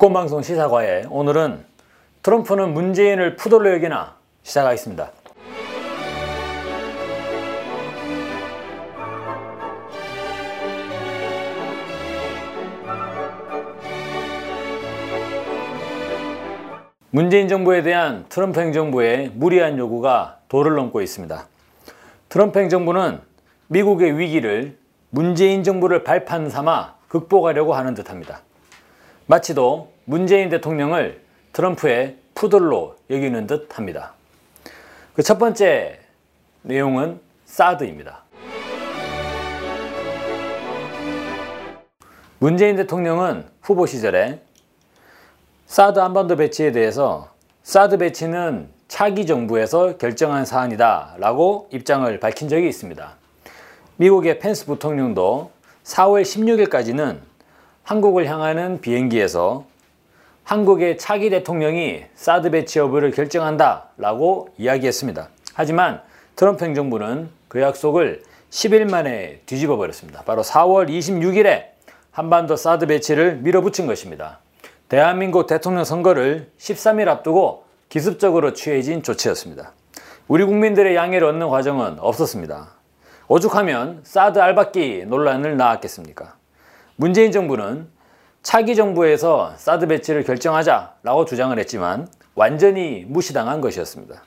주권방송 시사과에 오늘은 트럼프는 문재인을 푸들로 여기나 시작하겠습니다. 문재인 정부에 대한 트럼프 행정부의 무리한 요구가 도를 넘고 있습니다. 트럼프 행정부는 미국의 위기를 문재인 정부를 발판 삼아 극복하려고 하는 듯합니다. 마치도 문재인 대통령을 트럼프의 푸들로 여기는 듯 합니다. 그 첫 번째 내용은 사드입니다. 문재인 대통령은 후보 시절에 사드 한반도 배치에 대해서 사드 배치는 차기 정부에서 결정한 사안이다 라고 입장을 밝힌 적이 있습니다. 미국의 펜스 부통령도 4월 16일까지는 한국을 향하는 비행기에서 한국의 차기 대통령이 사드 배치 여부를 결정한다 라고 이야기했습니다. 하지만 트럼프 행정부는 그 약속을 10일 만에 뒤집어 버렸습니다. 바로 4월 26일에 한반도 사드 배치를 밀어붙인 것입니다. 대한민국 대통령 선거를 13일 앞두고 기습적으로 취해진 조치였습니다. 우리 국민들의 양해를 얻는 과정은 없었습니다. 오죽하면 사드 알박기 논란을 낳았겠습니까? 문재인 정부는 차기 정부에서 사드 배치를 결정하자라고 주장을 했지만 완전히 무시당한 것이었습니다.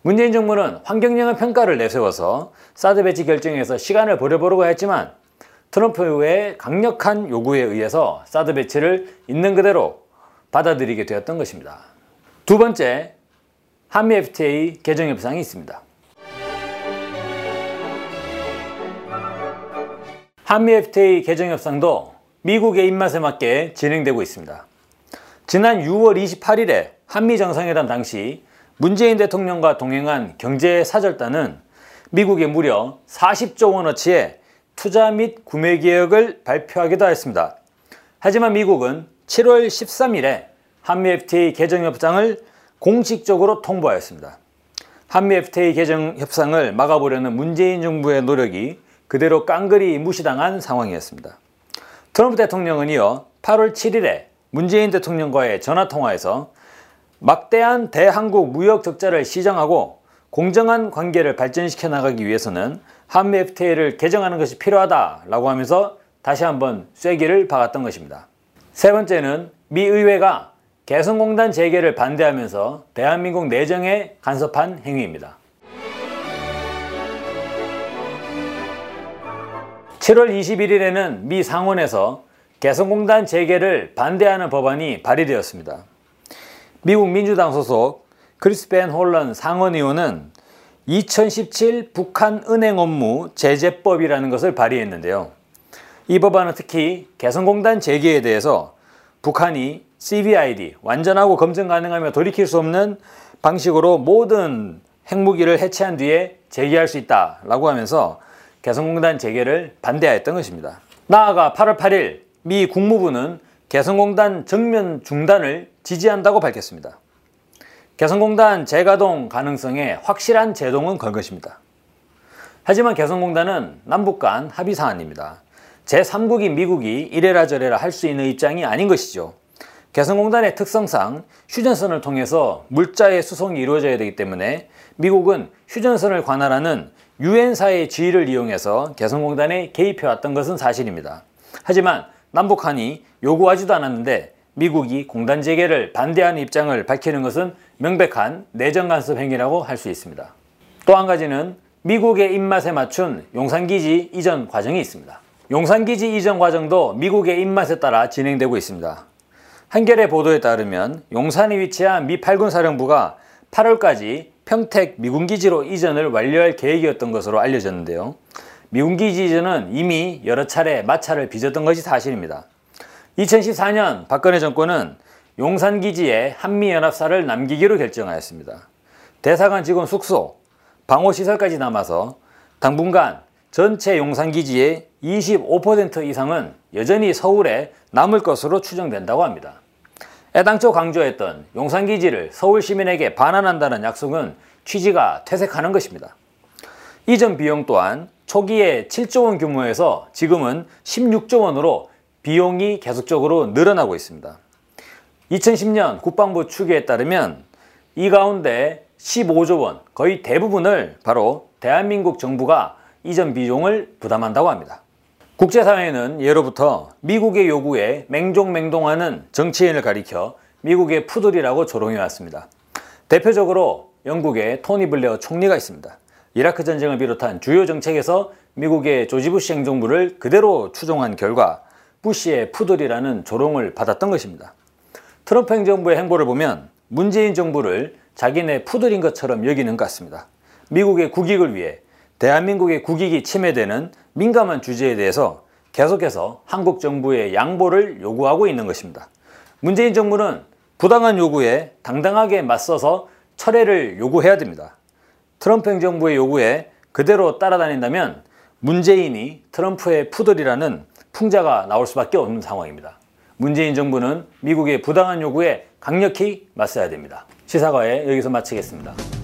문재인 정부는 환경영향 평가를 내세워서 사드 배치 결정에서 시간을 벌어보려고 했지만 트럼프의 강력한 요구에 의해서 사드 배치를 있는 그대로 받아들이게 되었던 것입니다. 두 번째, 한미 FTA 개정 협상이 있습니다. 한미 FTA 개정 협상도 미국의 입맛에 맞게 진행되고 있습니다. 지난 6월 28일에 한미 정상회담 당시 문재인 대통령과 동행한 경제 사절단은 미국에 무려 40조 원어치의 투자 및 구매 계획을 발표하기도 했습니다. 하지만 미국은 7월 13일에 한미 FTA 개정 협상을 공식적으로 통보하였습니다. 한미 FTA 개정 협상을 막아보려는 문재인 정부의 노력이 그대로 깡그리 무시당한 상황이었습니다. 트럼프 대통령은 이어 8월 7일에 문재인 대통령과의 전화통화에서 막대한 대한국 무역 적자를 시정하고 공정한 관계를 발전시켜 나가기 위해서는 한미 FTA를 개정하는 것이 필요하다라고 하면서 다시 한번 쐐기를 박았던 것입니다. 세 번째는 미 의회가 개성공단 재개를 반대하면서 대한민국 내정에 간섭한 행위입니다. 7월 21일에는 미 상원에서 개성공단 재개를 반대하는 법안이 발의되었습니다. 미국 민주당 소속 크리스벤 홀런 상원 의원은 2017 북한 은행 업무 제재법이라는 것을 발의했는데요. 이 법안은 특히 개성공단 재개에 대해서 북한이 CBID 완전하고 검증 가능하며 돌이킬 수 없는 방식으로 모든 핵무기를 해체한 뒤에 재개할 수 있다라고 하면서 개성공단 재개를 반대하였던 것입니다. 나아가 8월 8일 미 국무부는 개성공단 정면 중단을 지지한다고 밝혔습니다. 개성공단 재가동 가능성에 확실한 제동은 걸 것입니다. 하지만 개성공단은 남북 간 합의 사안입니다. 제3국인 미국이 이래라 저래라 할 수 있는 입장이 아닌 것이죠. 개성공단의 특성상 휴전선을 통해서 물자의 수송이 이루어져야 되기 때문에 미국은 휴전선을 관할하는 유엔사의 지위를 이용해서 개성공단에 개입해왔던 것은 사실입니다. 하지만 남북한이 요구하지도 않았는데 미국이 공단 재개를 반대하는 입장을 밝히는 것은 명백한 내정 간섭 행위라고 할 수 있습니다. 또 한 가지는 미국의 입맛에 맞춘 용산기지 이전 과정이 있습니다. 용산기지 이전 과정도 미국의 입맛에 따라 진행되고 있습니다. 한겨레 보도에 따르면 용산에 위치한 미 8군 사령부가 8월까지 평택 미군기지로 이전을 완료할 계획이었던 것으로 알려졌는데요. 미군기지 이전은 이미 여러 차례 마찰을 빚었던 것이 사실입니다. 2014년 박근혜 정권은 용산기지에 한미연합사를 남기기로 결정하였습니다. 대사관 직원 숙소, 방호시설까지 남아서 당분간 전체 용산기지의 25% 이상은 여전히 서울에 남을 것으로 추정된다고 합니다. 애당초 강조했던 용산기지를 서울 시민에게 반환한다는 약속은 취지가 퇴색하는 것입니다. 이전 비용 또한 초기에 7조 원 규모에서 지금은 16조 원으로 비용이 계속적으로 늘어나고 있습니다. 2010년 국방부 추계에 따르면 이 가운데 15조 원, 거의 대부분을 바로 대한민국 정부가 이전 비용을 부담한다고 합니다. 국제사회는 예로부터 미국의 요구에 맹종맹동하는 정치인을 가리켜 미국의 푸들이라고 조롱해 왔습니다. 대표적으로 영국의 토니 블레어 총리가 있습니다. 이라크 전쟁을 비롯한 주요 정책에서 미국의 조지 부시 행정부를 그대로 추종한 결과 부시의 푸들이라는 조롱을 받았던 것입니다. 트럼프 행정부의 행보를 보면 문재인 정부를 자기네 푸들인 것처럼 여기는 것 같습니다. 미국의 국익을 위해 대한민국의 국익이 침해되는 민감한 주제에 대해서 계속해서 한국 정부의 양보를 요구하고 있는 것입니다. 문재인 정부는 부당한 요구에 당당하게 맞서서 철회를 요구해야 됩니다. 트럼프 행정부의 요구에 그대로 따라다닌다면 문재인이 트럼프의 푸들이라는 풍자가 나올 수밖에 없는 상황입니다. 문재인 정부는 미국의 부당한 요구에 강력히 맞서야 됩니다. 시사과에 여기서 마치겠습니다.